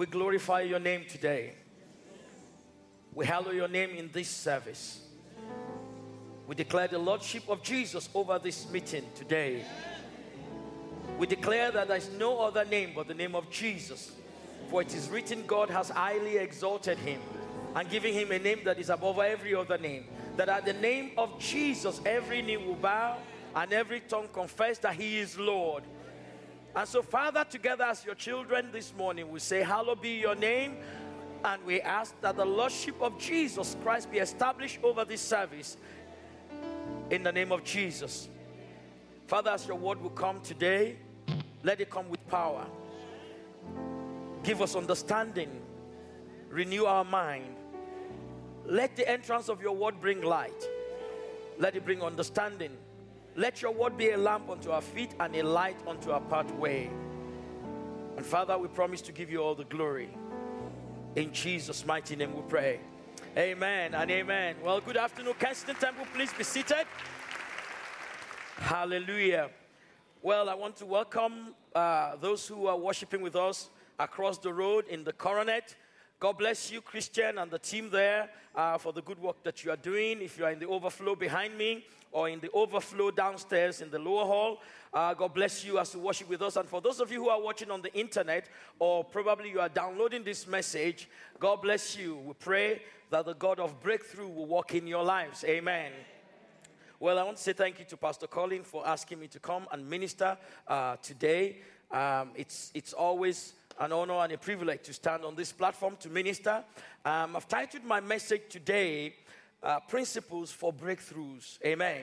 We glorify your name today. We hallow your name in this service. We declare the Lordship of Jesus over this meeting today. We declare that there is no other name but the name of Jesus. For it is written, God has highly exalted him and giving him a name that is above every other name. That at the name of Jesus, every knee will bow and every tongue confess that he is Lord. And so, Father, together as your children this morning, we say, Hallowed be your name. And we ask that the Lordship of Jesus Christ be established over this service in the name of Jesus. Father, as your word will come today, let it come with power. Give us understanding, renew our mind. Let the entrance of your word bring light, let it bring understanding. Let your word be a lamp unto our feet and a light unto our pathway. And Father, we promise to give you all the glory. In Jesus' mighty name we pray. Amen and amen. Well, good afternoon, Kensington Temple. Please be seated. Hallelujah. Well, I want to welcome uh, those who are worshiping with us across the road in the Coronet. God bless you, Christian, and the team there uh, for the good work that you are doing. If you are in the overflow behind me or in the overflow downstairs in the lower hall, uh, God bless you as you worship with us. And for those of you who are watching on the internet or probably you are downloading this message, God bless you. We pray that the God of breakthrough will walk in your lives. Amen. Well, I want to say thank you to Pastor Colin for asking me to come and minister uh, today. Um, it's, it's always an honor and a privilege to stand on this platform to minister. Um, I've titled my message today, uh, Principles for Breakthroughs. Amen.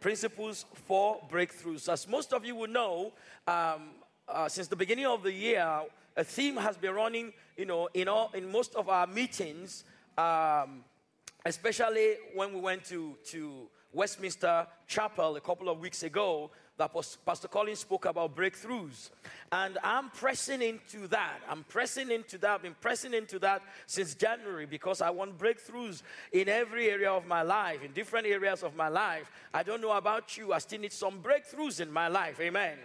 Principles for Breakthroughs. As most of you will know, um, uh, since the beginning of the year, a theme has been running, you know, in, all, in most of our meetings, um, especially when we went to, to Westminster Chapel a couple of weeks ago that Pastor Collins spoke about breakthroughs. And I'm pressing into that. I'm pressing into that. I've been pressing into that since January because I want breakthroughs in every area of my life, in different areas of my life. I don't know about you. I still need some breakthroughs in my life. Amen.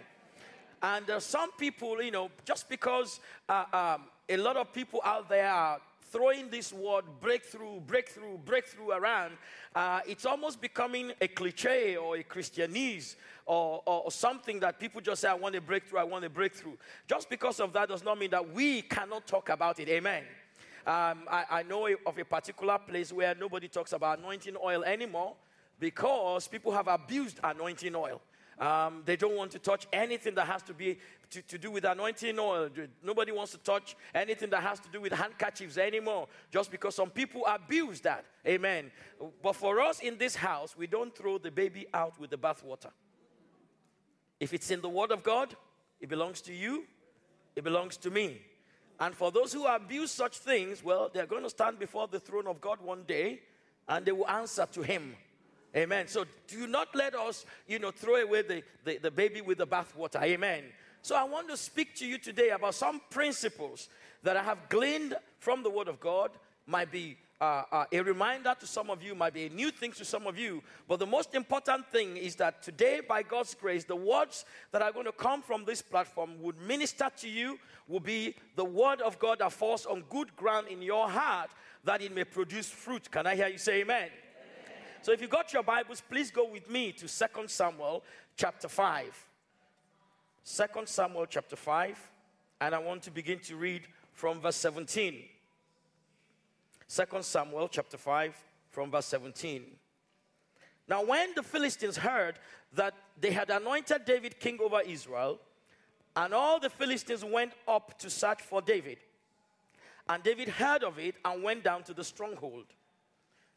And uh, some people, you know, just because uh, um, a lot of people out there are throwing this word breakthrough, breakthrough, breakthrough around, uh, it's almost becoming a cliche or a Christianese or, or, or, something that people just say, I want a breakthrough, I want a breakthrough. Just because of that does not mean that we cannot talk about it. Amen. Um, I, I know of a particular place where nobody talks about anointing oil anymore because people have abused anointing oil. Um, they don't want to touch anything that has to be to, to do with anointing oil. Nobody wants to touch anything that has to do with handkerchiefs anymore, just because some people abuse that. Amen. But for us in this house, we don't throw the baby out with the bathwater. If it's in the Word of God, it belongs to you, it belongs to me. And for those who abuse such things, well, they're going to stand before the throne of God one day and they will answer to Him. Amen. So do not let us, you know, throw away the, the, the baby with the bathwater. Amen. So I want to speak to you today about some principles that I have gleaned from the Word of God. Might be uh, uh, a reminder to some of you, might be a new thing to some of you. But the most important thing is that today, by God's grace, the words that are going to come from this platform would minister to you, will be the Word of God that falls on good ground in your heart, that it may produce fruit. Can I hear you say amen? So if you got your Bibles, please go with me to 2 Samuel chapter 5. 2 Samuel chapter 5, and I want to begin to read from verse 17. 2 Samuel chapter 5, from verse 17. Now, when the Philistines heard that they had anointed David king over Israel, and all the Philistines went up to search for David. And David heard of it and went down to the stronghold.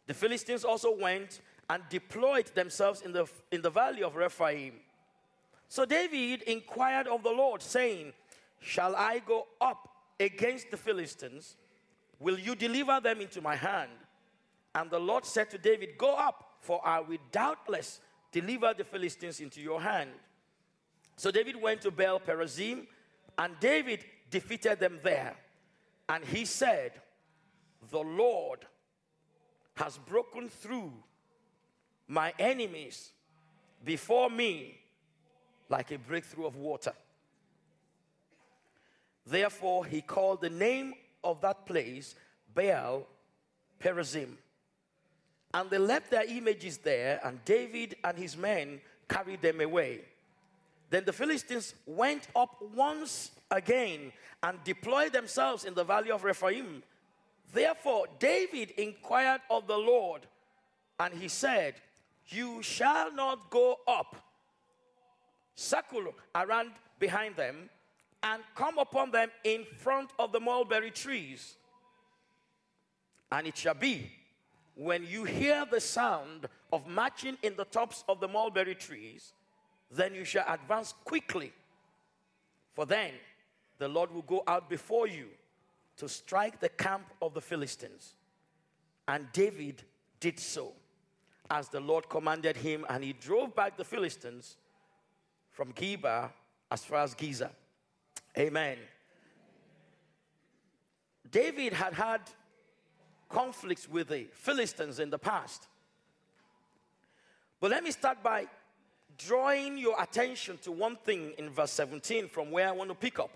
The Philistines also went and deployed themselves in the, in the valley of Rephaim. So David inquired of the Lord, saying, Shall I go up against the Philistines? Will you deliver them into my hand? And the Lord said to David, Go up, for I will doubtless deliver the Philistines into your hand. So David went to Baal Perazim, and David defeated them there. And he said, The Lord has broken through my enemies before me like a breakthrough of water. Therefore, he called the name of that place Baal Perazim. And they left their images there, and David and his men carried them away. Then the Philistines went up once again and deployed themselves in the valley of Rephaim. Therefore, David inquired of the Lord, and he said, You shall not go up, circle around behind them, and come upon them in front of the mulberry trees. And it shall be when you hear the sound of marching in the tops of the mulberry trees, then you shall advance quickly. For then the Lord will go out before you to strike the camp of the Philistines. And David did so as the Lord commanded him, and he drove back the Philistines from Geba as far as Gezer. Amen. David had had conflicts with the Philistines in the past. But let me start by drawing your attention to one thing in verse 17 from where I want to pick up.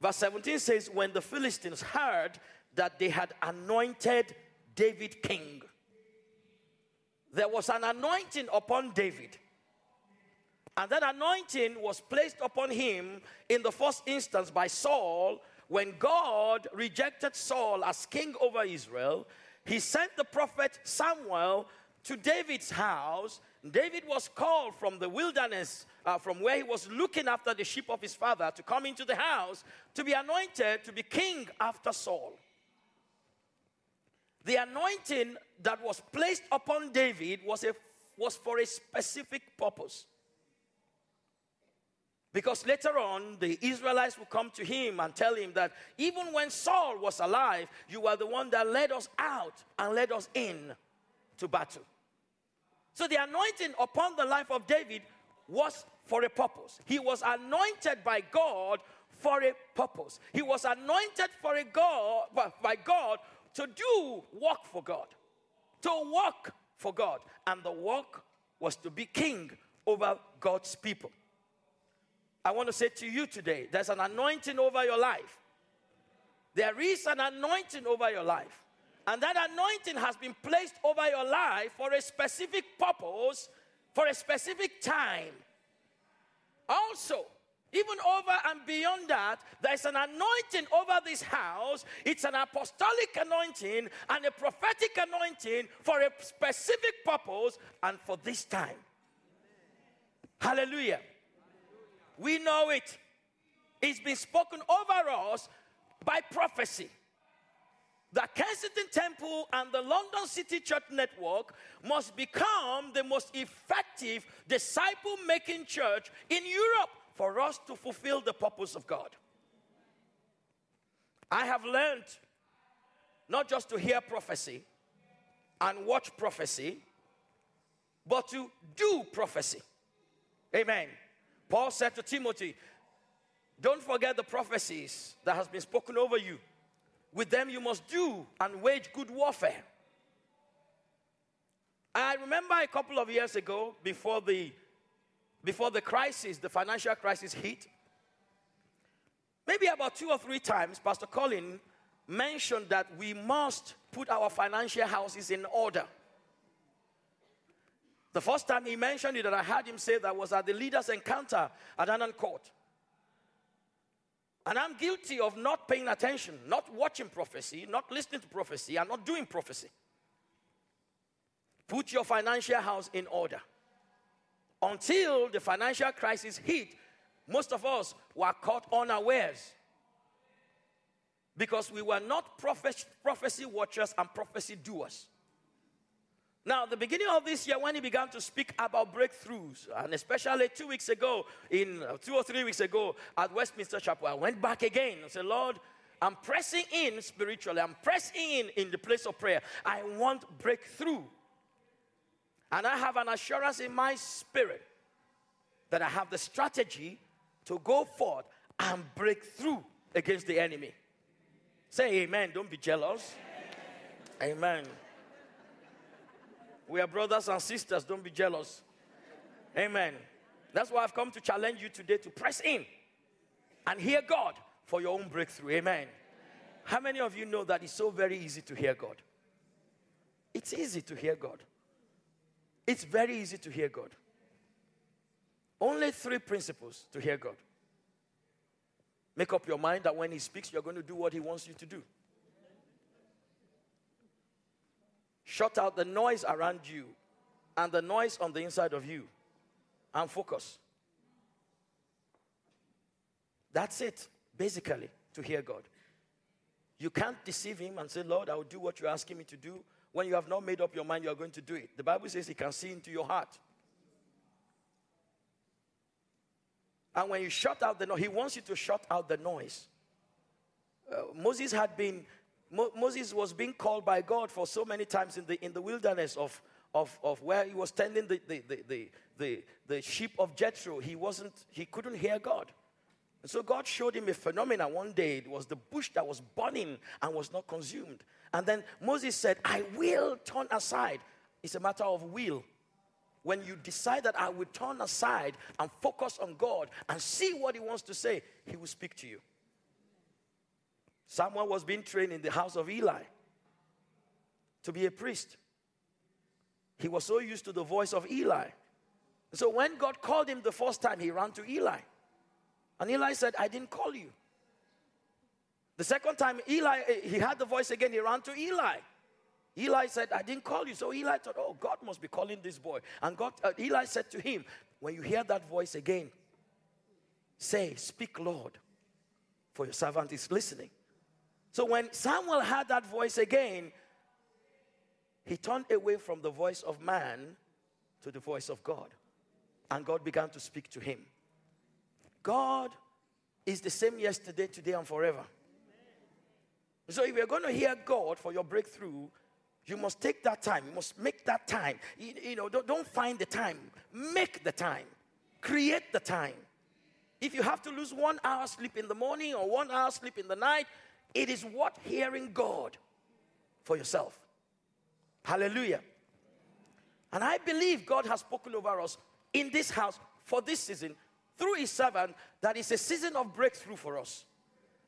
Verse 17 says, When the Philistines heard that they had anointed David king, there was an anointing upon David. And that anointing was placed upon him in the first instance by Saul when God rejected Saul as king over Israel. He sent the prophet Samuel to David's house. David was called from the wilderness, uh, from where he was looking after the sheep of his father, to come into the house to be anointed to be king after Saul. The anointing that was placed upon David was, a, was for a specific purpose. Because later on, the Israelites will come to him and tell him that even when Saul was alive, you were the one that led us out and led us in to battle. So the anointing upon the life of David was for a purpose. He was anointed by God for a purpose. He was anointed for a God by God to do work for God. To work for God. And the work was to be king over God's people. I want to say to you today there's an anointing over your life. There is an anointing over your life. And that anointing has been placed over your life for a specific purpose, for a specific time. Also, even over and beyond that, there's an anointing over this house. It's an apostolic anointing and a prophetic anointing for a specific purpose and for this time. Hallelujah. We know it. It's been spoken over us by prophecy. The Kensington Temple and the London City Church Network must become the most effective disciple making church in Europe for us to fulfill the purpose of God. I have learned not just to hear prophecy and watch prophecy, but to do prophecy. Amen. Paul said to Timothy, Don't forget the prophecies that has been spoken over you. With them you must do and wage good warfare. I remember a couple of years ago, before the before the crisis, the financial crisis hit, maybe about two or three times, Pastor Colin mentioned that we must put our financial houses in order. The first time he mentioned it that I heard him say that was at the leaders' encounter at Annan Court. And I'm guilty of not paying attention, not watching prophecy, not listening to prophecy, and not doing prophecy. Put your financial house in order. Until the financial crisis hit, most of us were caught unawares because we were not prophecy watchers and prophecy doers. Now, the beginning of this year, when he began to speak about breakthroughs, and especially two weeks ago, in uh, two or three weeks ago at Westminster Chapel, I went back again and said, Lord, I'm pressing in spiritually, I'm pressing in in the place of prayer. I want breakthrough. And I have an assurance in my spirit that I have the strategy to go forth and break through against the enemy. Say amen. Don't be jealous. Amen. amen. We are brothers and sisters. Don't be jealous. Amen. That's why I've come to challenge you today to press in and hear God. for your own breakthrough. Amen. How many of you know that it's so very easy to hear God? It's easy to hear God. It's very easy to hear God. Only three principles to hear God. Make up your mind that when He speaks, you're going to do what He wants you to do. Shut out the noise around you and the noise on the inside of you and focus. That's it, basically, to hear God. You can't deceive Him and say, Lord, I will do what you're asking me to do when you have not made up your mind you are going to do it. The Bible says He can see into your heart. And when you shut out the noise, He wants you to shut out the noise. Uh, Moses had been, Mo- Moses was being called by God for so many times in the, in the wilderness of, of, of where he was tending the, the, the, the, the, the sheep of Jethro. He wasn't, he couldn't hear God. And so God showed him a phenomenon one day. It was the bush that was burning and was not consumed. And then Moses said, I will turn aside. It's a matter of will. When you decide that I will turn aside and focus on God and see what He wants to say, He will speak to you. Someone was being trained in the house of Eli to be a priest. He was so used to the voice of Eli. So when God called him the first time, he ran to Eli. And Eli said, I didn't call you. The second time, Eli, eh, he had the voice again, he ran to Eli. Eli said, I didn't call you. So Eli thought, oh, God must be calling this boy. And God, uh, Eli said to him, when you hear that voice again, say, Speak, Lord, for your servant is listening. So when Samuel heard that voice again, he turned away from the voice of man to the voice of God. And God began to speak to him. God is the same yesterday, today, and forever. So if you're going to hear God for your breakthrough, you must take that time. You must make that time. You, you know, don't, don't find the time. Make the time. Create the time. If you have to lose one hour sleep in the morning or one hour sleep in the night, it is what hearing God for yourself. Hallelujah. And I believe God has spoken over us in this house for this season through his servant that is a season of breakthrough for us.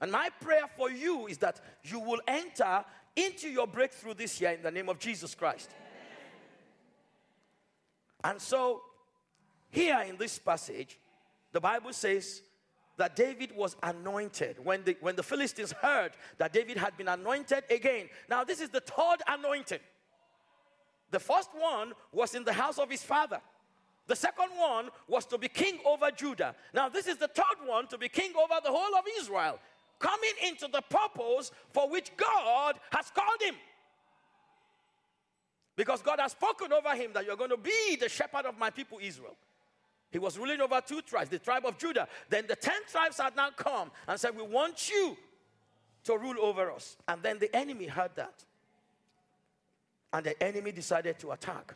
And my prayer for you is that you will enter into your breakthrough this year in the name of Jesus Christ. And so, here in this passage, the Bible says that David was anointed when the, when the Philistines heard that David had been anointed again. Now, this is the third anointing. The first one was in the house of his father. The second one was to be king over Judah. Now, this is the third one to be king over the whole of Israel, coming into the purpose for which God has called him. Because God has spoken over him that you're going to be the shepherd of my people Israel. He was ruling over two tribes, the tribe of Judah. Then the ten tribes had now come and said, We want you to rule over us. And then the enemy heard that. And the enemy decided to attack.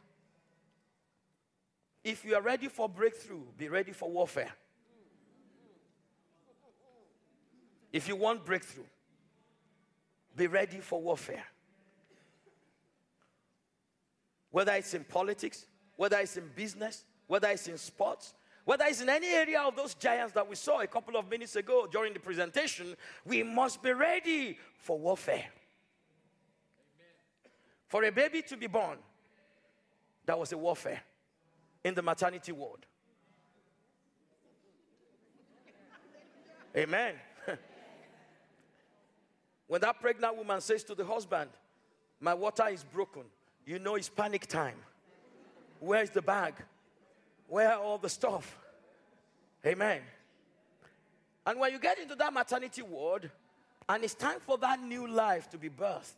If you are ready for breakthrough, be ready for warfare. If you want breakthrough, be ready for warfare. Whether it's in politics, whether it's in business, whether it's in sports, whether it's in any area of those giants that we saw a couple of minutes ago during the presentation, we must be ready for warfare. Amen. For a baby to be born, that was a warfare in the maternity ward. Amen. when that pregnant woman says to the husband, My water is broken, you know it's panic time. Where's the bag? Where all the stuff? Amen. And when you get into that maternity ward, and it's time for that new life to be birthed,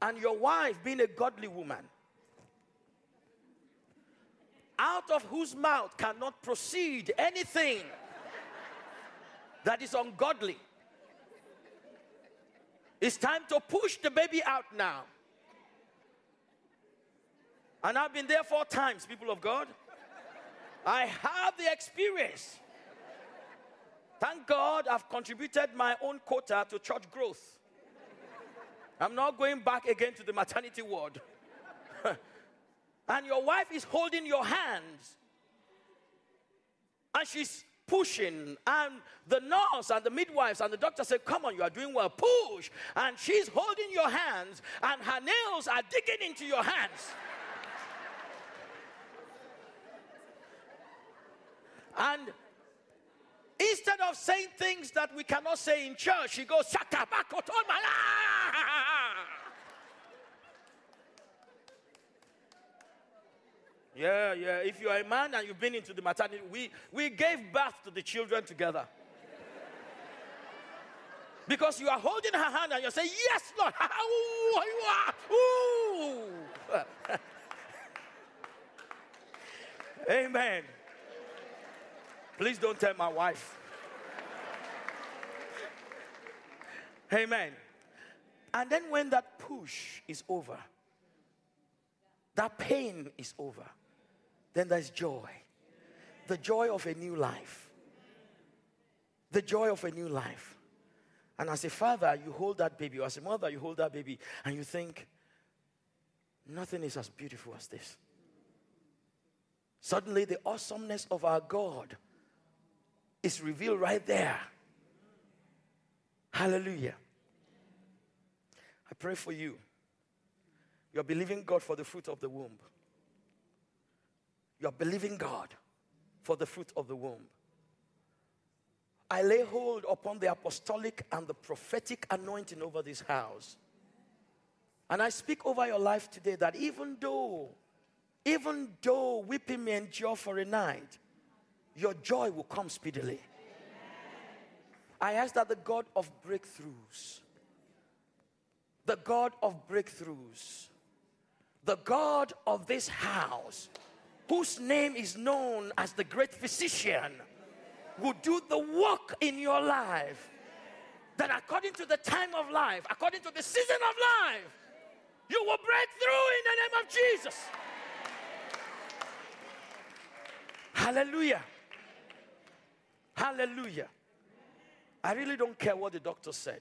and your wife, being a godly woman, out of whose mouth cannot proceed anything that is ungodly. It's time to push the baby out now. And I've been there four times, people of God. I have the experience. Thank God I've contributed my own quota to church growth. I'm not going back again to the maternity ward and your wife is holding your hands and she's pushing, and the nurse and the midwives and the doctor said, Come on, you are doing well, push. And she's holding your hands, and her nails are digging into your hands. And instead of saying things that we cannot say in church, she goes, Yeah, yeah. If you are a man and you've been into the maternity, we, we gave birth to the children together. because you are holding her hand and you're saying, Yes, Lord. Ooh. Amen. Please don't tell my wife. Amen. And then when that push is over, that pain is over then there's joy. The joy of a new life. The joy of a new life. And as a father, you hold that baby, or as a mother, you hold that baby, and you think, nothing is as beautiful as this. Suddenly, the awesomeness of our God is revealed right there. Hallelujah. I pray for you. You're believing God for the fruit of the womb. You're believing God for the fruit of the womb. I lay hold upon the apostolic and the prophetic anointing over this house. And I speak over your life today that even though, even though weeping may endure for a night, your joy will come speedily. I ask that the God of breakthroughs, the God of breakthroughs, the God of this house, whose name is known as the great physician, will do the work in your life. That according to the time of life, according to the season of life, you will break through in the name of Jesus. Hallelujah. Hallelujah. I really don't care what the doctor said.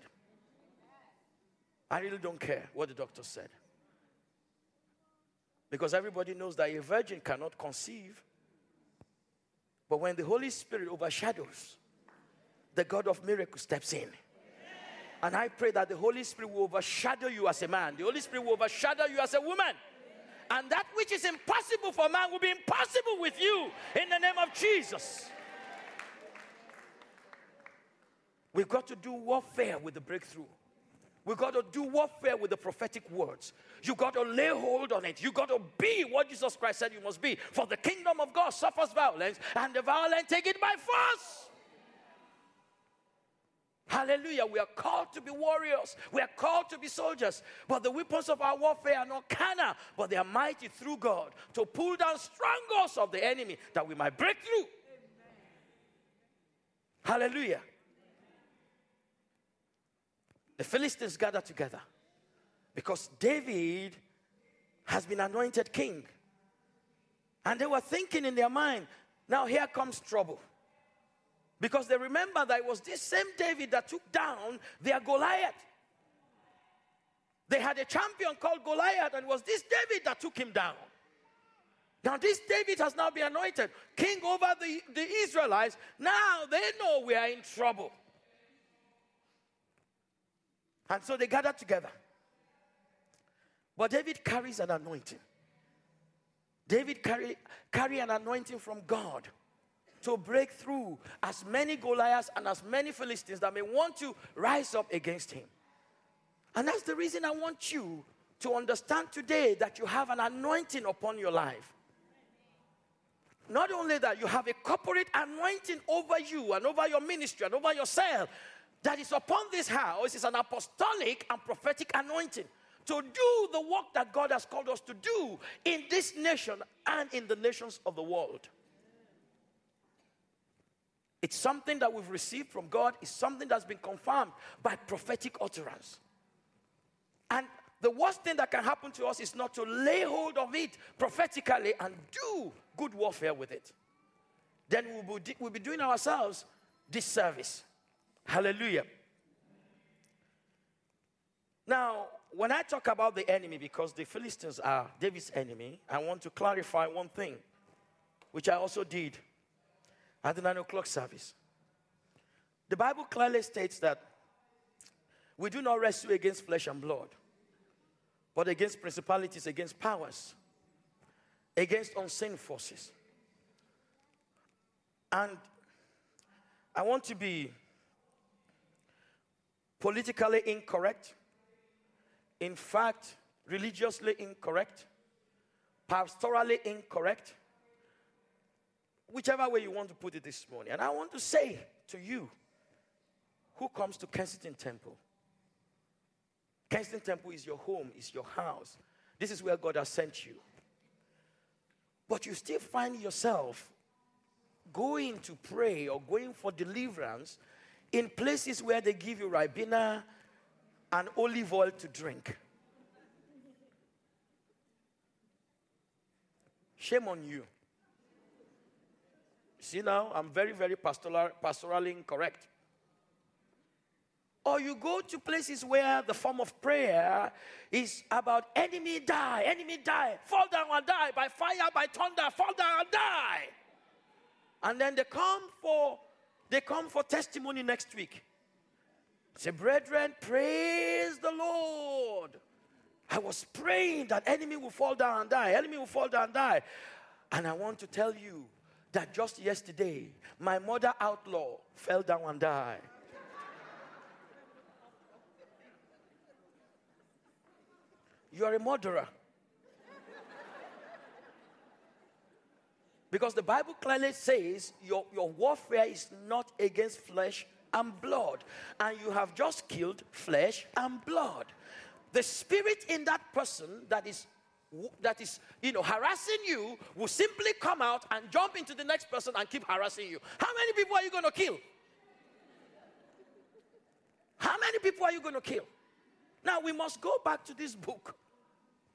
I really don't care what the doctor said. Because everybody knows that a virgin cannot conceive. But when the Holy Spirit overshadows, the God of miracles steps in. And I pray that the Holy Spirit will overshadow you as a man, the Holy Spirit will overshadow you as a woman. And that which is impossible for man will be impossible with you in the name of Jesus. We've got to do warfare with the breakthrough. We've got to do warfare with the prophetic words. You've got to lay hold on it. You've got to be what Jesus Christ said you must be. For the kingdom of God suffers violence, and the violent take it by force. Hallelujah. We are called to be warriors. We are called to be soldiers. But the weapons of our warfare are not carnal, but they are mighty through God to pull down strongholds of the enemy that we might break through. Amen. Hallelujah the Philistines gathered together because David has been anointed king. And they were thinking in their mind, now here comes trouble. Because they remember that it was this same David that took down their Goliath. They had a champion called Goliath, and it was this David that took him down. Now, this David has now been anointed king over the, the Israelites. Now they know we are in trouble. And so they gathered together. But David carries an anointing. David carry, carry an anointing from God to break through as many Goliaths and as many Philistines that may want to rise up against him. And that's the reason I want you to understand today that you have an anointing upon your life. Not only that, you have a corporate anointing over you and over your ministry and over yourself that is upon this house is an apostolic and prophetic anointing to do the work that God has called us to do in this nation and in the nations of the world. It's something that we've received from God, it's something that's been confirmed by prophetic utterance. And the worst thing that can happen to us is not to lay hold of it prophetically and do good warfare with it. Then we'll be, we'll be doing ourselves disservice. Hallelujah. Now, when I talk about the enemy, because the Philistines are David's enemy, I want to clarify one thing, which I also did. at the nine o'clock service. The Bible clearly states that we do not wrestle against flesh and blood, but against principalities, against powers, against unseen forces. And I want to be politically incorrect, in fact, religiously incorrect, pastorally incorrect, whichever way you want to put it this morning. And I want to say to you who comes to Kensington Temple, Kensington Temple is your home, is your house. This is where God has sent you. But you still find yourself going to pray or going for deliverance in places where they give you ribena and olive oil to drink. Shame on you. See now, I'm very, very pastoral, pastorally incorrect. Or you go to places where the form of prayer is about enemy die, enemy die, fall down and die, by fire, by thunder, fall down and die. And then they come for they come for testimony next week. Say, brethren, praise the Lord. I was praying that enemy will fall down and die. Enemy will fall down and die. And I want to tell you that just yesterday, my mother outlaw fell down and died. You are a murderer. Because the Bible clearly says your, your warfare is not against flesh and blood. And you have just killed flesh and blood. The spirit in that person that is that is you know harassing you will simply come out and jump into the next person and keep harassing you. How many people are you going to kill? How many people are you going to kill? Now we must go back to this book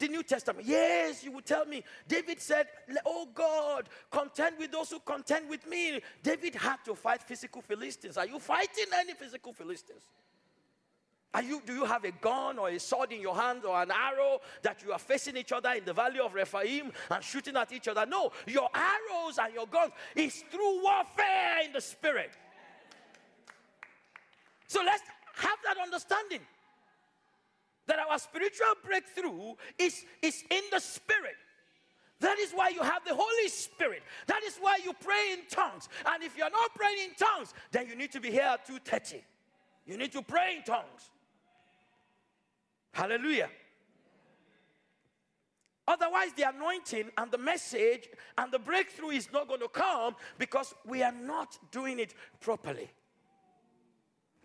the New Testament. Yes, you would tell me. David said, Oh God, contend with those who contend with me. David had to fight physical Philistines. Are you fighting any physical Philistines? Are you, do you have a gun or a sword in your hand or an arrow that you are facing each other in the valley of Rephaim and shooting at each other? No, your arrows and your guns is through warfare in the spirit. So let's have that understanding that our spiritual breakthrough is, is in the spirit. That is why you have the Holy Spirit. That is why you pray in tongues. And if you're not praying in tongues, then you need to be here at 2:30. You need to pray in tongues. Hallelujah. Otherwise, the anointing and the message and the breakthrough is not going to come because we are not doing it properly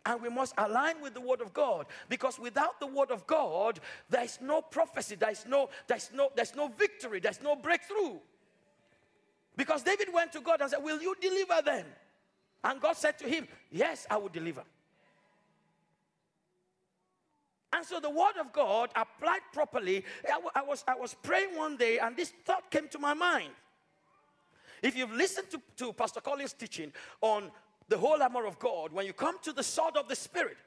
and we must align with the word of God because without the word of God there is no prophecy there is no there's no there's no victory there's no breakthrough. Because David went to God and said will you deliver them? And God said to him yes I will deliver. And so the word of God applied properly. I, was I was praying one day and this thought came to my mind. If you've listened to, to Pastor Colin's teaching on the whole armor of God, when you come to the sword of the Spirit,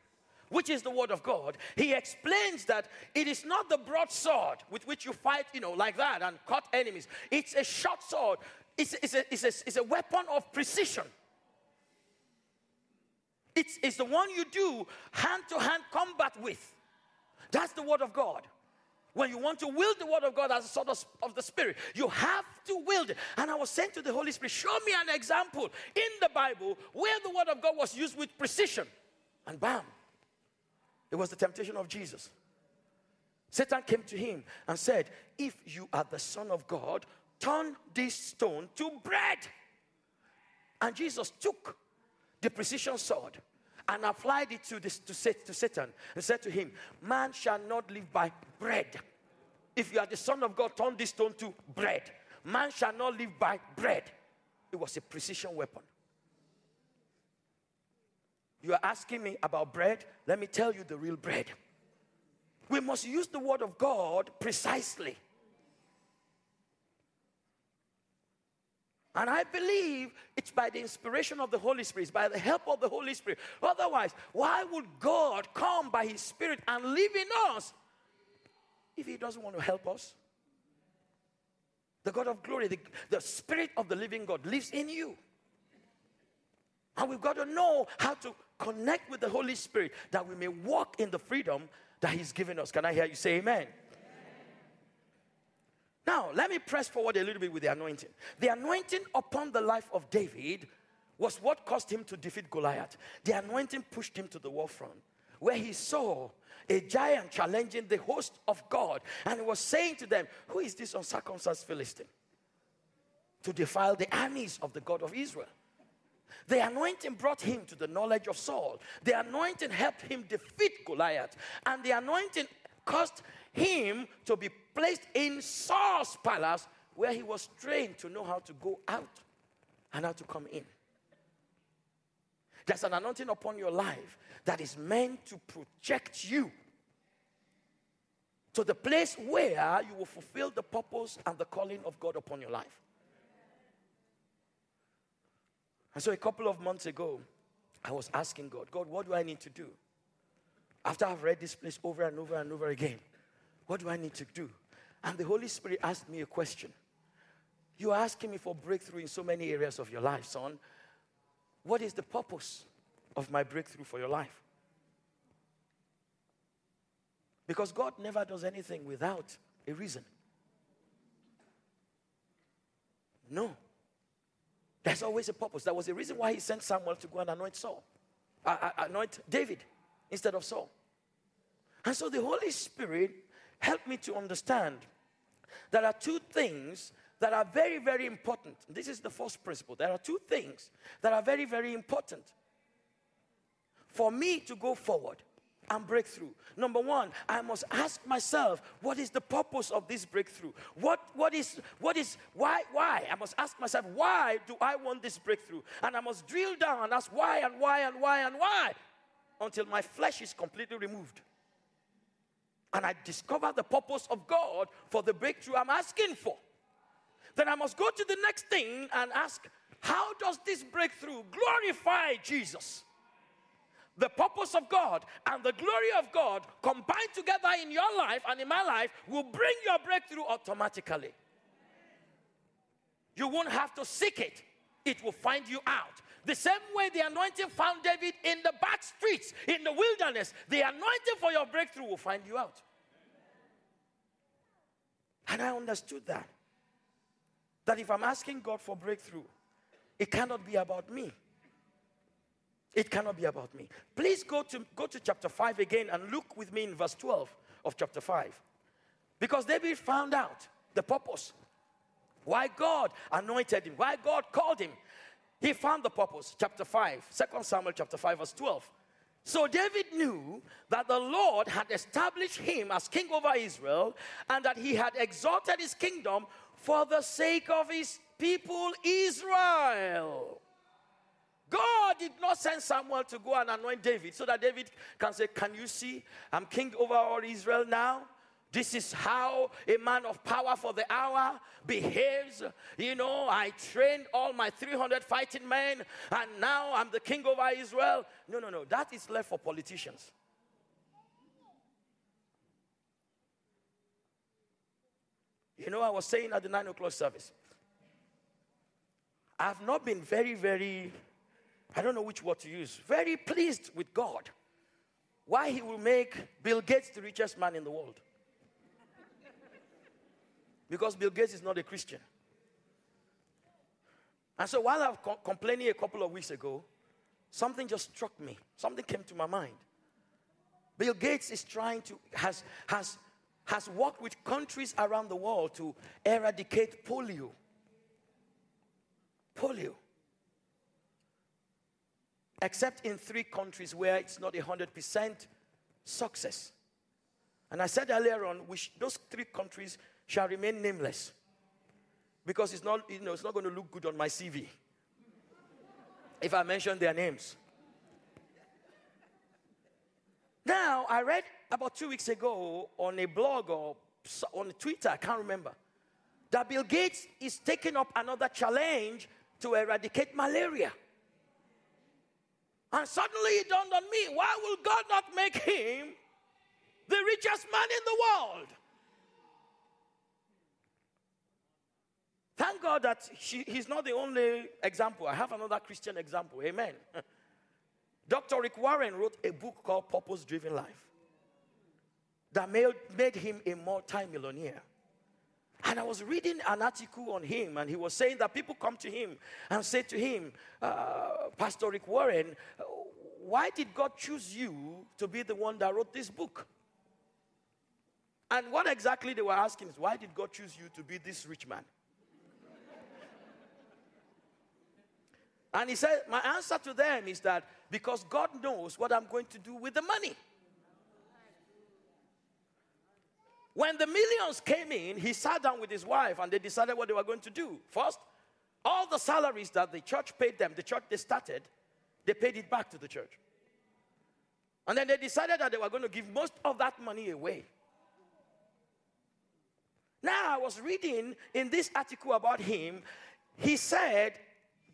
which is the word of God, he explains that it is not the broad sword with which you fight, you know, like that and cut enemies. It's a short sword, it's, it's, a, it's, a, it's a weapon of precision. It's, it's the one you do hand to hand combat with. That's the word of God. When you want to wield the word of God as a sort of, of the spirit, you have to wield it. And I was saying to the Holy Spirit, show me an example in the Bible where the word of God was used with precision. And bam, it was the temptation of Jesus. Satan came to him and said, If you are the Son of God, turn this stone to bread. And Jesus took the precision sword and applied it to, this, to, to Satan and said to him, Man shall not live by bread. If you are the Son of God, turn this stone to bread. Man shall not live by bread. It was a precision weapon. You are asking me about bread? Let me tell you the real bread. We must use the word of God precisely. And I believe it's by the inspiration of the Holy Spirit, by the help of the Holy Spirit. Otherwise, why would God come by His Spirit and live in us if He doesn't want to help us? The God of glory, the, the Spirit of the living God lives in you. And we've got to know how to connect with the Holy Spirit that we may walk in the freedom that He's given us. Can I hear you say amen? Now, let me press forward a little bit with the anointing. The anointing upon the life of David was what caused him to defeat Goliath. The anointing pushed him to the war front where he saw a giant challenging the host of God and was saying to them, Who is this uncircumcised Philistine? To defile the armies of the God of Israel. The anointing brought him to the knowledge of Saul. The anointing helped him defeat Goliath. And the anointing caused him to be placed in Saul's palace where he was trained to know how to go out and how to come in. There's an anointing upon your life that is meant to project you to the place where you will fulfill the purpose and the calling of God upon your life. And so a couple of months ago, I was asking God, God, what do I need to do? After I've read this place over and over and over again, what do I need to do? And the Holy Spirit asked me a question. You're asking me for breakthrough in so many areas of your life, son. What is the purpose of my breakthrough for your life? Because God never does anything without a reason. No. There's always a purpose. There was a reason why he sent Samuel to go and anoint Saul, uh, uh, anoint David instead of Saul. And so the Holy Spirit helped me to understand there are two things that are very, very important. This is the first principle. There are two things that are very, very important for me to go forward and breakthrough. Number one, I must ask myself, what is the purpose of this breakthrough? What, what is, what is, why, why? I must ask myself, why do I want this breakthrough? And I must drill down and ask why and why and why and why until my flesh is completely removed. And I discover the purpose of God for the breakthrough I'm asking for. Then I must go to the next thing and ask, how does this breakthrough glorify Jesus? the purpose of God and the glory of God combined together in your life and in my life will bring your breakthrough automatically. You won't have to seek it, it will find you out. The same way the anointing found David in the back streets, in the wilderness, the anointing for your breakthrough will find you out. And I understood that. That if I'm asking God for breakthrough, it cannot be about me. It cannot be about me. Please go to, go to chapter 5 again and look with me in verse 12 of chapter 5. Because David found out the purpose. Why God anointed him, why God called him. He found the purpose. Chapter 5, 2 Samuel chapter 5, verse 12. So David knew that the Lord had established him as king over Israel and that he had exalted his kingdom for the sake of his people Israel. God did not send Samuel to go and anoint David so that David can say, Can you see? I'm king over all Israel now. This is how a man of power for the hour behaves. You know, I trained all my 300 fighting men, and now I'm the king over Israel. No, no, no. That is left for politicians. You know, I was saying at the nine o'clock service, I've not been very, very I don't know which word to use, very pleased with God. Why he will make Bill Gates the richest man in the world. Because Bill Gates is not a Christian. And so while I was co- complaining a couple of weeks ago, something just struck me. Something came to my mind. Bill Gates is trying to, has, has, has worked with countries around the world to eradicate polio. Polio except in three countries where it's not a 100% success. And I said earlier on, which those three countries shall remain nameless because it's not, you know, it's not going to look good on my CV if I mention their names. Now, I read about two weeks ago on a blog or on Twitter, I can't remember, that Bill Gates is taking up another challenge to eradicate malaria. And suddenly it dawned on me why will God not make him the richest man in the world? Thank God that he's not the only example. I have another Christian example. Amen. Dr. Rick Warren wrote a book called Purpose Driven Life that made, made him a multi-millionaire. And I was reading an article on him, and he was saying that people come to him and say to him, uh, Pastor Rick Warren, why did God choose you to be the one that wrote this book? And what exactly they were asking is, why did God choose you to be this rich man? And he said, My answer to them is that because God knows what I'm going to do with the money. When the millions came in, he sat down with his wife and they decided what they were going to do. First, all the salaries that the church paid them, the church they started, they paid it back to the church. And then they decided that they were going to give most of that money away. Now, I was reading in this article about him, he said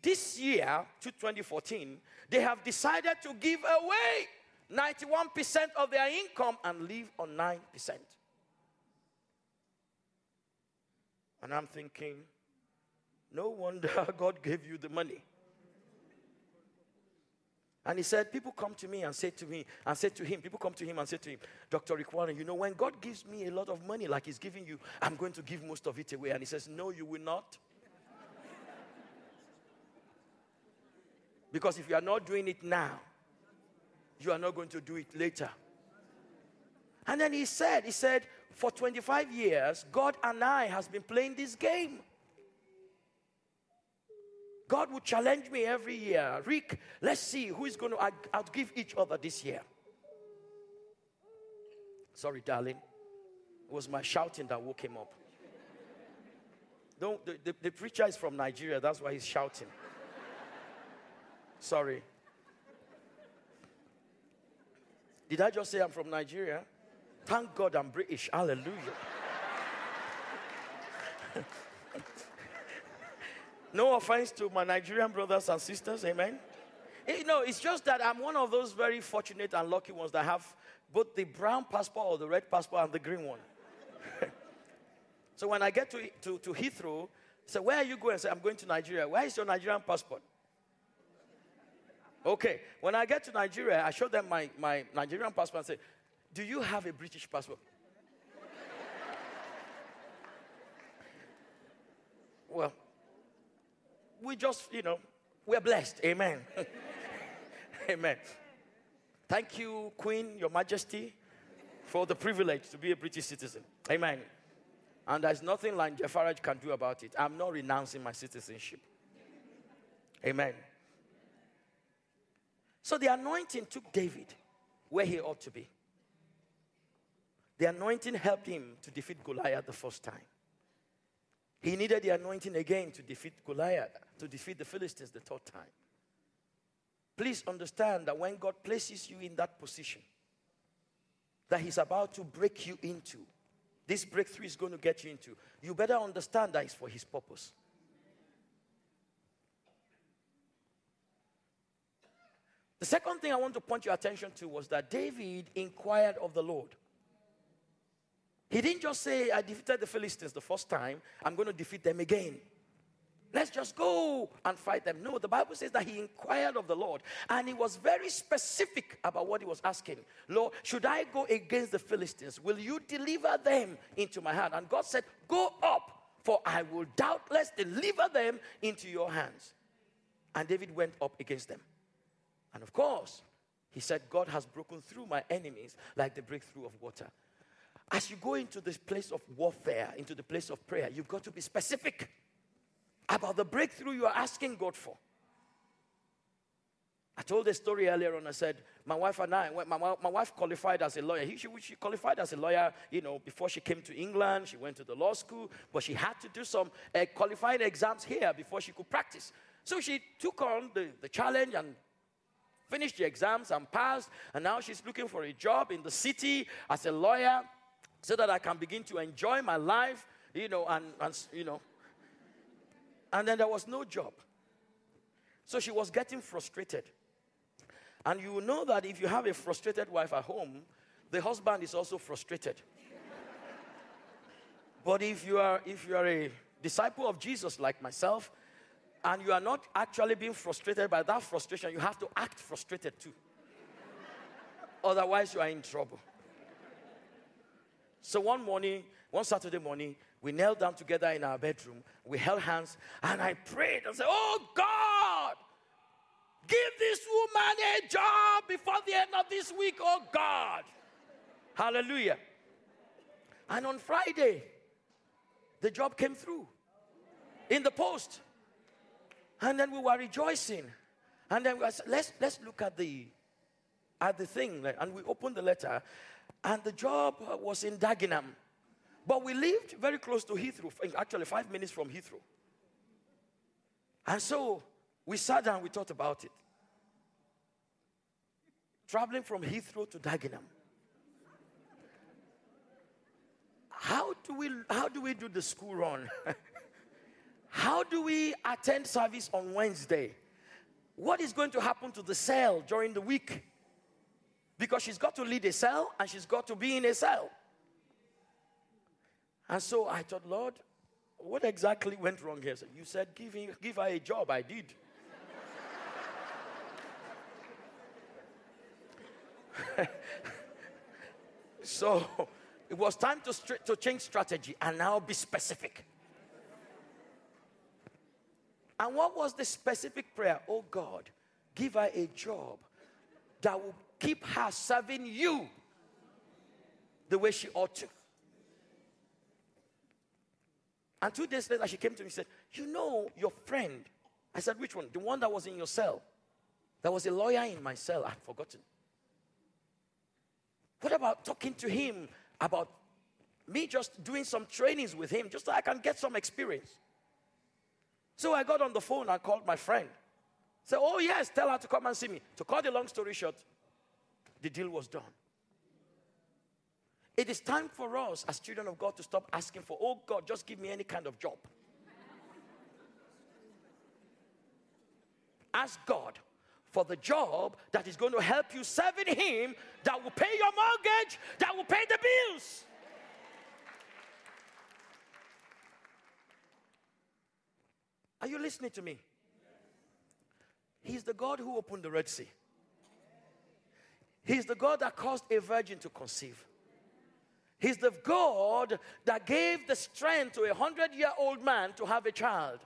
this year to 2014, they have decided to give away 91% of their income and live on 9%. And I'm thinking, no wonder God gave you the money. And he said, People come to me and say to me, and say to him, people come to him and say to him, Dr. Rick Warren, you know, when God gives me a lot of money like he's giving you, I'm going to give most of it away. And he says, No, you will not. Because if you are not doing it now, you are not going to do it later. And then he said, he said, for 25 years, God and I has been playing this game. God would challenge me every year. Rick, let's see who is going to outgive each other this year. Sorry, darling. It was my shouting that woke him up. Don't, the, the, the preacher is from Nigeria, that's why he's shouting. Sorry. Did I just say I'm from Nigeria? Thank God I'm British. Hallelujah. no offense to my Nigerian brothers and sisters. Amen. Eh, you know, it's just that I'm one of those very fortunate and lucky ones that have both the brown passport or the red passport and the green one. so when I get to, to, to Heathrow, say, Where are you going? I say, I'm going to Nigeria. Where is your Nigerian passport? Okay. When I get to Nigeria, I show them my, my Nigerian passport and say, do you have a British passport? well, we just, you know, we're blessed. Amen. Amen. Thank you, Queen, Your Majesty, for the privilege to be a British citizen. Amen. And there's nothing like Jeff Farage can do about it. I'm not renouncing my citizenship. Amen. So the anointing took David where he ought to be. The anointing helped him to defeat Goliath the first time. He needed the anointing again to defeat Goliath, to defeat the Philistines the third time. Please understand that when God places you in that position, that He's about to break you into, this breakthrough is going to get you into, you better understand that it's for His purpose. The second thing I want to point your attention to was that David inquired of the Lord. He didn't just say, I defeated the Philistines the first time, I'm going to defeat them again. Let's just go and fight them. No, the Bible says that he inquired of the Lord and he was very specific about what he was asking. Lord, should I go against the Philistines? Will you deliver them into my hand? And God said, Go up, for I will doubtless deliver them into your hands. And David went up against them. And of course, he said, God has broken through my enemies like the breakthrough of water. As you go into this place of warfare, into the place of prayer, you've got to be specific about the breakthrough you are asking God for. I told a story earlier on. I said, my wife and I, my, my wife qualified as a lawyer. She, she qualified as a lawyer, you know, before she came to England. She went to the law school, but she had to do some uh, qualifying exams here before she could practice. So she took on the, the challenge and finished the exams and passed. And now she's looking for a job in the city as a lawyer so that I can begin to enjoy my life, you know, and, and you know. And then there was no job. So she was getting frustrated. And you know that if you have a frustrated wife at home, the husband is also frustrated. but if you are if you are a disciple of Jesus like myself, and you are not actually being frustrated by that frustration, you have to act frustrated too. Otherwise, you are in trouble. So one morning, one Saturday morning, we knelt down together in our bedroom. We held hands, and I prayed and said, Oh God, give this woman a job before the end of this week, oh God. Hallelujah. And on Friday, the job came through in the post. And then we were rejoicing. And then we said, let's, let's look at the, at the thing. And we opened the letter. And the job was in Dagenham. But we lived very close to Heathrow, actually, five minutes from Heathrow. And so we sat down, we thought about it. Traveling from Heathrow to Dagenham. How do we, how do, we do the school run? how do we attend service on Wednesday? What is going to happen to the cell during the week? Because she's got to lead a cell and she's got to be in a cell. And so I thought, Lord, what exactly went wrong here? So you said, give, him, give her a job. I did. so it was time to, to change strategy and now be specific. And what was the specific prayer? Oh God, give her a job that will keep her serving you the way she ought to. And two days later, she came to me and said, You know, your friend. I said, Which one? The one that was in your cell. There was a lawyer in my cell. I'd forgotten. What about talking to him about me just doing some trainings with him just so I can get some experience? So I got on the phone and called my friend. Said, Oh, yes, tell her to come and see me. To cut the long story short, the deal was done. It is time for us as children of God to stop asking for, oh God, just give me any kind of job. Ask God for the job that is going to help you serving Him, that will pay your mortgage, that will pay the bills. Are you listening to me? He's the God who opened the Red Sea. He's the God that caused a virgin to conceive. He's the God that gave the strength to a hundred year old man to have a child.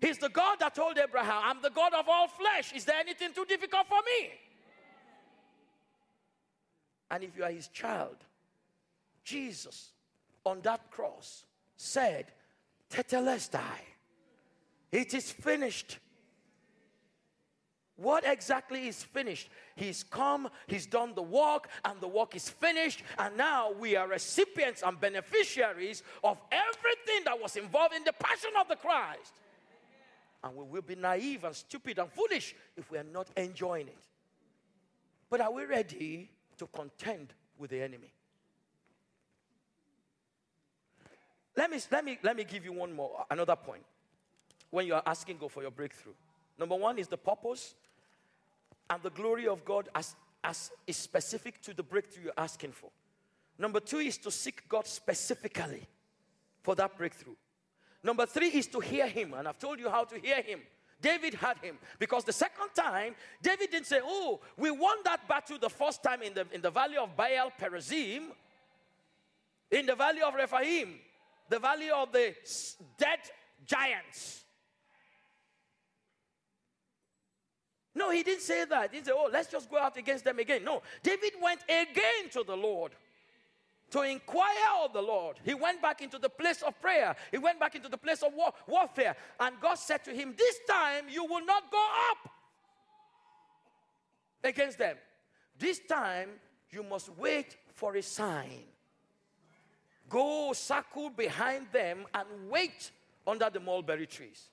He's the God that told Abraham, I'm the God of all flesh. Is there anything too difficult for me? And if you are his child, Jesus on that cross said, Tetelestai, it is finished. What exactly is finished? He's come, he's done the work, and the work is finished. And now we are recipients and beneficiaries of everything that was involved in the passion of the Christ. And we will be naive and stupid and foolish if we are not enjoying it. But are we ready to contend with the enemy? Let me, let me, let me give you one more, another point when you are asking God for your breakthrough. Number one is the purpose and the glory of God as, as is specific to the breakthrough you're asking for. Number two is to seek God specifically for that breakthrough. Number three is to hear Him, and I've told you how to hear Him. David had him because the second time, David didn't say, Oh, we won that battle the first time in the, in the valley of Baal Perazim, in the valley of Rephaim, the valley of the dead giants. No, he didn't say that. He said, Oh, let's just go out against them again. No, David went again to the Lord to inquire of the Lord. He went back into the place of prayer, he went back into the place of war- warfare. And God said to him, This time you will not go up against them. This time you must wait for a sign. Go circle behind them and wait under the mulberry trees.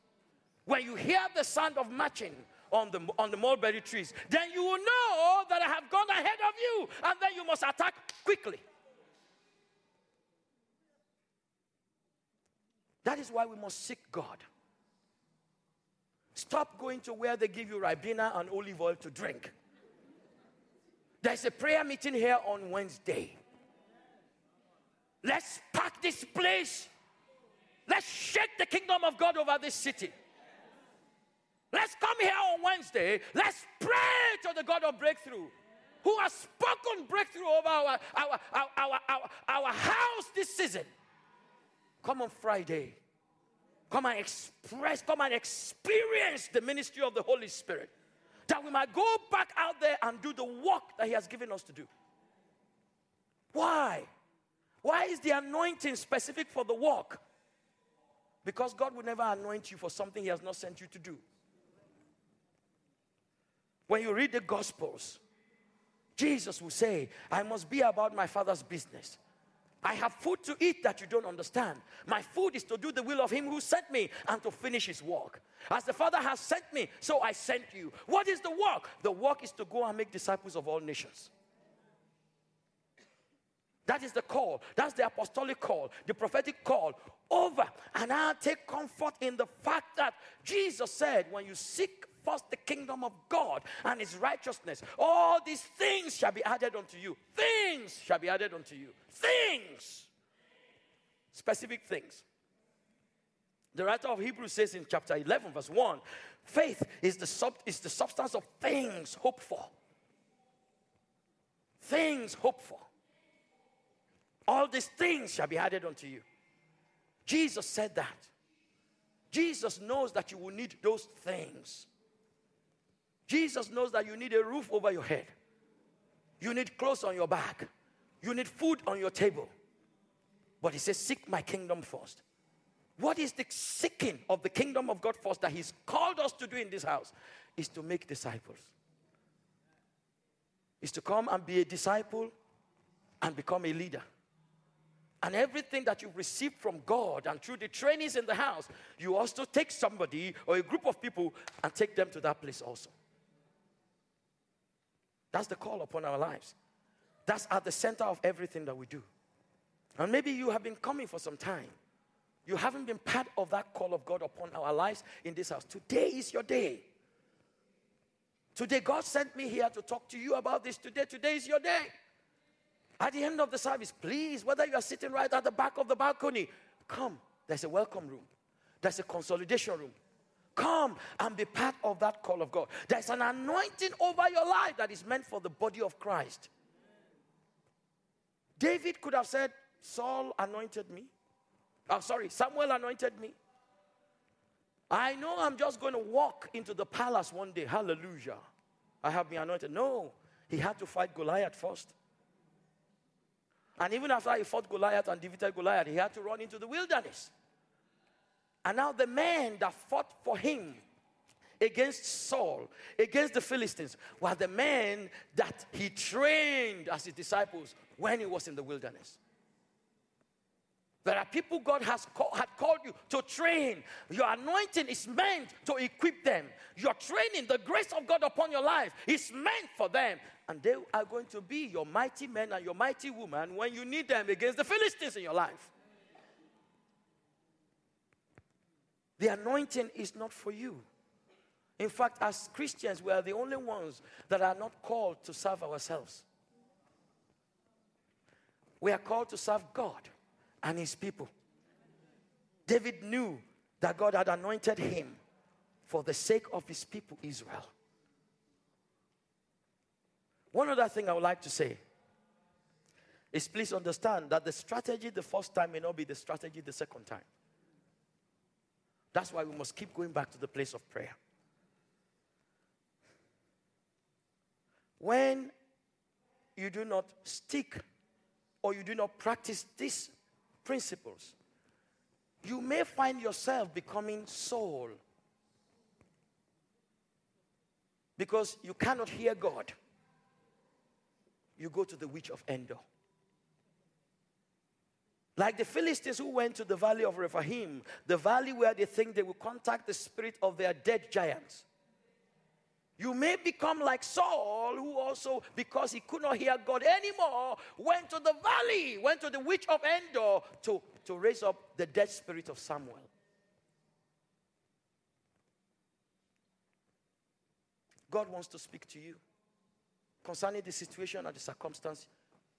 When you hear the sound of marching, on the, on the mulberry trees, then you will know that I have gone ahead of you, and then you must attack quickly. That is why we must seek God. Stop going to where they give you Ribena and olive oil to drink. There's a prayer meeting here on Wednesday. Let's pack this place. Let's shake the kingdom of God over this city. Let's come here on Wednesday. Let's pray to the God of breakthrough who has spoken breakthrough over our, our, our, our, our, house this season. Come on Friday. Come and express, come and experience the ministry of the Holy Spirit. That we might go back out there and do the work that He has given us to do. Why? Why is the anointing specific for the work? Because God will never anoint you for something He has not sent you to do. When you read the Gospels, Jesus will say, I must be about my Father's business. I have food to eat that you don't understand. My food is to do the will of Him who sent me and to finish His work. As the Father has sent me, so I sent you. What is the work? The work is to go and make disciples of all nations. That is the call. That's the apostolic call, the prophetic call. Over. And I take comfort in the fact that Jesus said, when you seek first the kingdom of God and his righteousness, all these things shall be added unto you. Things shall be added unto you. Things. Specific things. The writer of Hebrews says in chapter 11, verse 1 faith is the, sub, is the substance of things hoped for. Things hoped for. All these things shall be added unto you. Jesus said that. Jesus knows that you will need those things. Jesus knows that you need a roof over your head. You need clothes on your back. You need food on your table. But he says, Seek my kingdom first. What is the seeking of the kingdom of God first that he's called us to do in this house? Is to make disciples. Is to come and be a disciple and become a leader. And everything that you've received from God and through the trainings in the house, you also take somebody or a group of people and take them to that place also. That's the call upon our lives. That's at the center of everything that we do. And maybe you have been coming for some time. You haven't been part of that call of God upon our lives in this house. Today is your day. Today, God sent me here to talk to you about this. Today, today is your day. At the end of the service, please, whether you are sitting right at the back of the balcony, come. There's a welcome room, there's a consolidation room. Come and be part of that call of God. There's an anointing over your life that is meant for the body of Christ. David could have said, Saul anointed me. Oh, sorry, Samuel anointed me. I know I'm just going to walk into the palace one day. Hallelujah. I have been anointed. No, he had to fight Goliath first. And even after he fought Goliath and defeated Goliath, he had to run into the wilderness. And now the men that fought for him against Saul, against the Philistines, were the men that he trained as his disciples when he was in the wilderness. There are people God has call, had called you to train. Your anointing is meant to equip them. Your training, the grace of God upon your life, is meant for them. And they are going to be your mighty men and your mighty women when you need them against the Philistines in your life. The anointing is not for you. In fact, as Christians, we are the only ones that are not called to serve ourselves. We are called to serve God and His people. David knew that God had anointed him for the sake of His people, Israel. One other thing I would like to say is please understand that the strategy the first time may not be the strategy the second time. That's why we must keep going back to the place of prayer. When you do not stick or you do not practice these principles, you may find yourself becoming Saul because you cannot hear God. You go to the witch of Endor. Like the Philistines who went to the valley of Rephaim, the valley where they think they will contact the spirit of their dead giants. You may become like Saul, who also, because he could not hear God anymore, went to the valley, went to the witch of Endor to, to raise up the dead spirit of Samuel. God wants to speak to you concerning the situation and the circumstance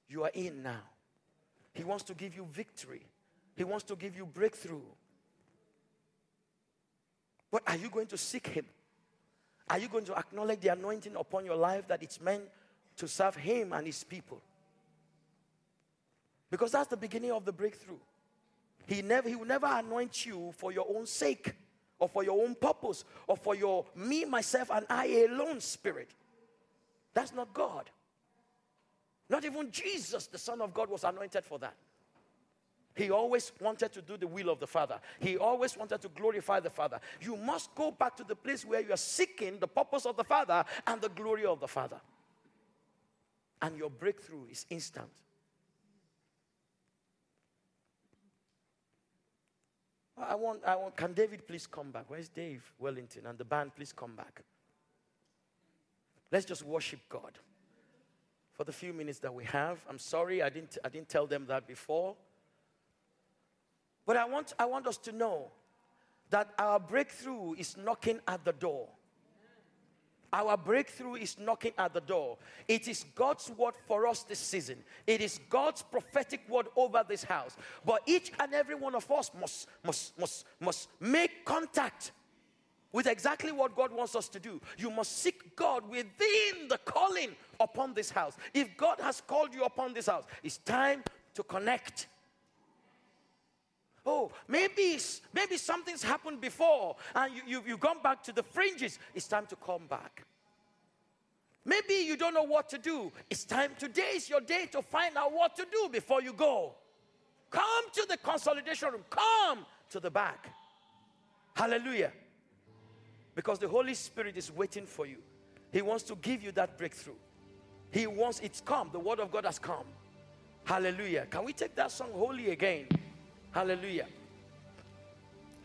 you are in now. He wants to give you victory. He wants to give you breakthrough. But are you going to seek Him? Are you going to acknowledge the anointing upon your life that it's meant to serve Him and His people? Because that's the beginning of the breakthrough. He, never, he will never anoint you for your own sake or for your own purpose or for your me, myself, and I alone spirit. That's not God. Not even Jesus, the Son of God, was anointed for that. He always wanted to do the will of the Father. He always wanted to glorify the Father. You must go back to the place where you are seeking the purpose of the Father and the glory of the Father. And your breakthrough is instant. I want, I want, can David please come back? Where's Dave Wellington? And the band, please come back. Let's just worship God for the few minutes that we have. I'm sorry I didn't, I didn't tell them that before. But I want, I want us to know that our breakthrough is knocking at the door. Our breakthrough is knocking at the door. It is God's word for us this season. It is God's prophetic word over this house. But each and every one of us must, must, must, must make contact with exactly what God wants us to do. You must seek God within the calling upon this house. If God has called you upon this house, it's time to connect. Oh, maybe, maybe something's happened before and you, you, you've gone back to the fringes. It's time to come back. Maybe you don't know what to do. It's time, today is your day to find out what to do before you go. Come to the consolidation room, come to the back. Hallelujah. Because the Holy Spirit is waiting for you. He wants to give you that breakthrough. He wants it's come. The word of God has come. Hallelujah. Can we take that song holy again? Hallelujah.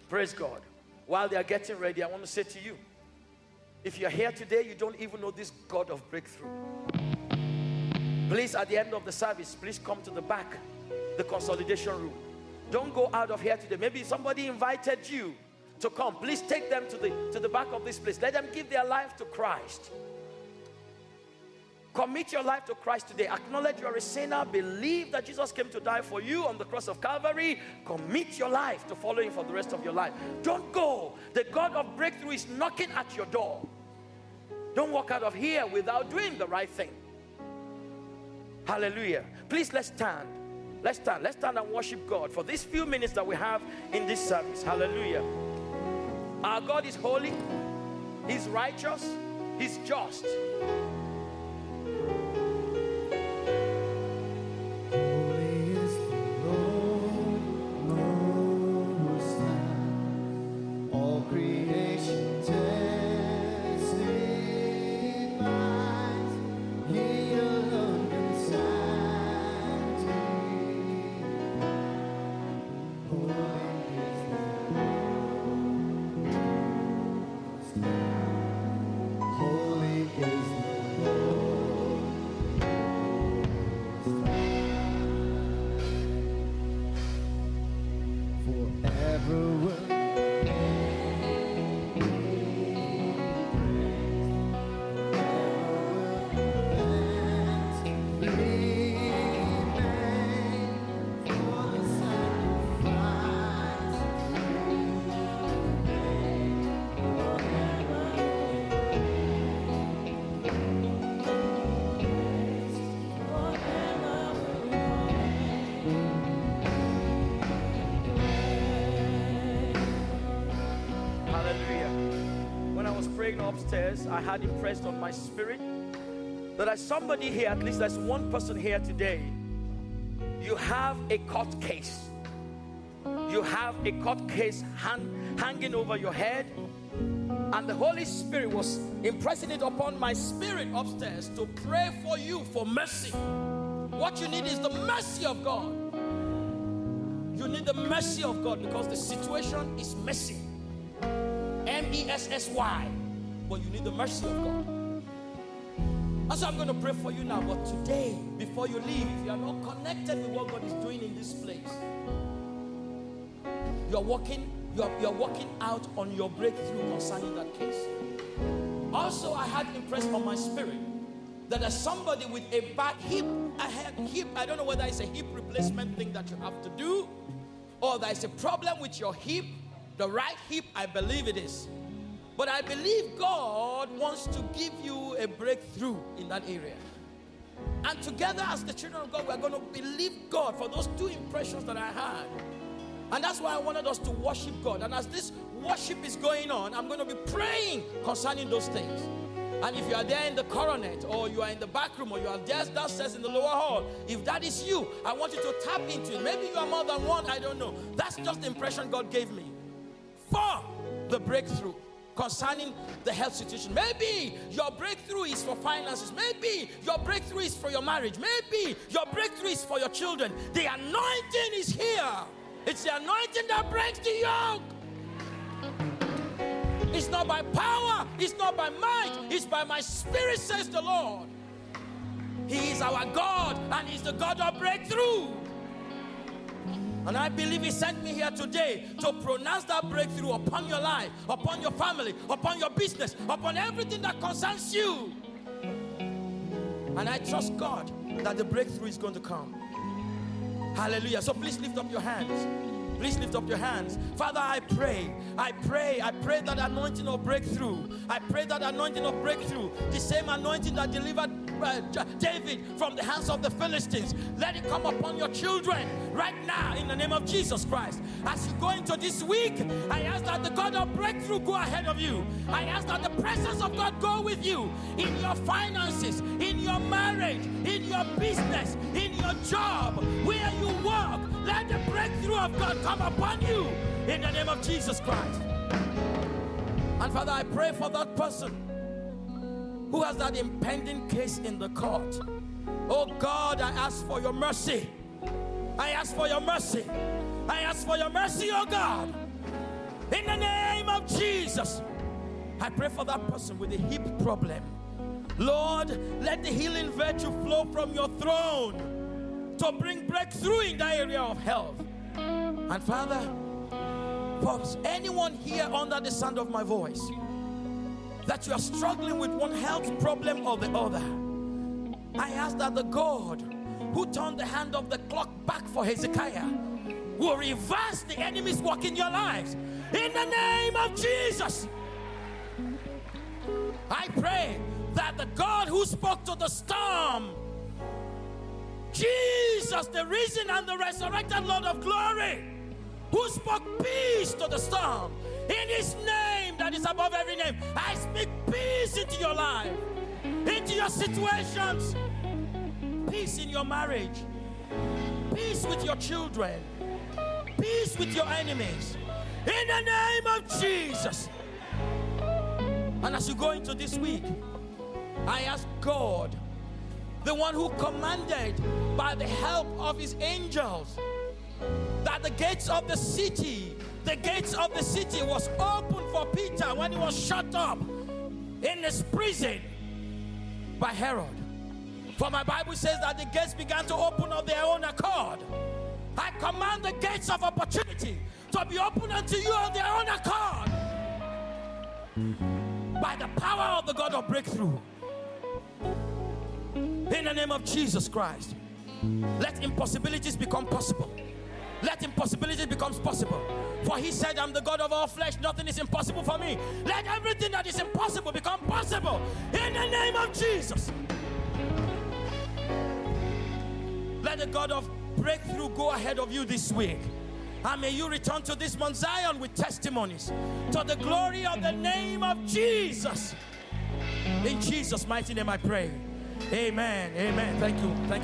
Praise God. While they are getting ready, I want to say to you if you're here today, you don't even know this God of breakthrough. Please, at the end of the service, please come to the back, the consolidation room. Don't go out of here today. Maybe somebody invited you to come. Please take them to the, to the back of this place. Let them give their life to Christ. Commit your life to Christ today. Acknowledge you are a sinner. Believe that Jesus came to die for you on the cross of Calvary. Commit your life to following for the rest of your life. Don't go. The God of breakthrough is knocking at your door. Don't walk out of here without doing the right thing. Hallelujah. Please let's stand. Let's stand. Let's stand and worship God for these few minutes that we have in this service. Hallelujah. Our God is holy, He's righteous, He's just. Upstairs, I had impressed on my spirit that as somebody here, at least there's one person here today, you have a court case. You have a court case hang, hanging over your head, and the Holy Spirit was impressing it upon my spirit upstairs to pray for you for mercy. What you need is the mercy of God. You need the mercy of God because the situation is messy. M E S S Y but you need the mercy of God. And so I'm going to pray for you now. But today, before you leave, if you are not connected with what God is doing in this place, you're walking, you're, you're walking out on your breakthrough concerning that case. Also, I had impressed on my spirit that there's somebody with a bad hip, a hip, I don't know whether it's a hip replacement thing that you have to do, or there's a problem with your hip The right hip, I believe it is. But I believe God wants to give you a breakthrough in that area. And together, as the children of God, we're going to believe God for those two impressions that I had. And that's why I wanted us to worship God. And as this worship is going on, I'm going to be praying concerning those things. And if you are there in the coronet, or you are in the back room, or you are there downstairs in the lower hall, if that is you, I want you to tap into it. Maybe you are more than one, I don't know. That's just the impression God gave me. For the breakthrough concerning the health situation. Maybe your breakthrough is for finances. Maybe your breakthrough is for your marriage. Maybe your breakthrough is for your children. The anointing is here. It's the anointing that breaks the yoke. It's not by power, it's not by might, it's by my spirit, says the Lord. He is our God and He's the God of breakthrough. And I believe He sent me here today to pronounce that breakthrough upon your life, upon your family, upon your business, upon everything that concerns you. And I trust God that the breakthrough is going to come. Hallelujah. So please lift up your hands. Please lift up your hands. Father, I pray, I pray, I pray that anointing of breakthrough. I pray that anointing of breakthrough, the same anointing that delivered David from the hands of the Philistines. Let it come upon your children right now in the name of Jesus Christ. As you go into this week, I ask that the God of breakthrough go ahead of you. I ask that the presence of God go with you in your finances, in your marriage, in your business, in your job, where you work. Let the breakthrough of God come upon you in the name of Jesus Christ. And Father, I pray for that person who has that impending case in the court. Oh God, I ask for your mercy. I ask for your mercy. I ask for your mercy, oh God. In the name of Jesus. I pray for that person with a hip problem. Lord, let the healing virtue flow from your throne to bring breakthrough in the area of health. And Father, for anyone here under the sound of my voice, that you are struggling with one health problem or the other, I ask that the God who turned the hand of the clock back for Hezekiah will reverse the enemy's work in your lives. In the name of Jesus, I pray that the God who spoke to the storm, Jesus, the risen and the resurrected Lord of glory, who spoke peace to the storm, in his name that is above every name, I speak peace into your life, into your situations, peace in your marriage, peace with your children, peace with your enemies. In the name of Jesus. And as you go into this week, I ask God, the one who commanded by the help of his angels, that the gates of the city the gates of the city was open for Peter when he was shut up in his prison by Herod. For my Bible says that the gates began to open of their own accord. I command the gates of opportunity to be open unto you on their own accord by the power of the God of breakthrough. In the name of Jesus Christ, let impossibilities become possible. Let impossibilities become possible. For he said, I'm the God of all flesh, nothing is impossible for me. Let everything that is impossible become possible in the name of Jesus. Let the God of breakthrough go ahead of you this week. And may you return to this Mount Zion with testimonies to the glory of the name of Jesus. In Jesus' mighty name I pray. Amen. Amen. Thank you. Thank you.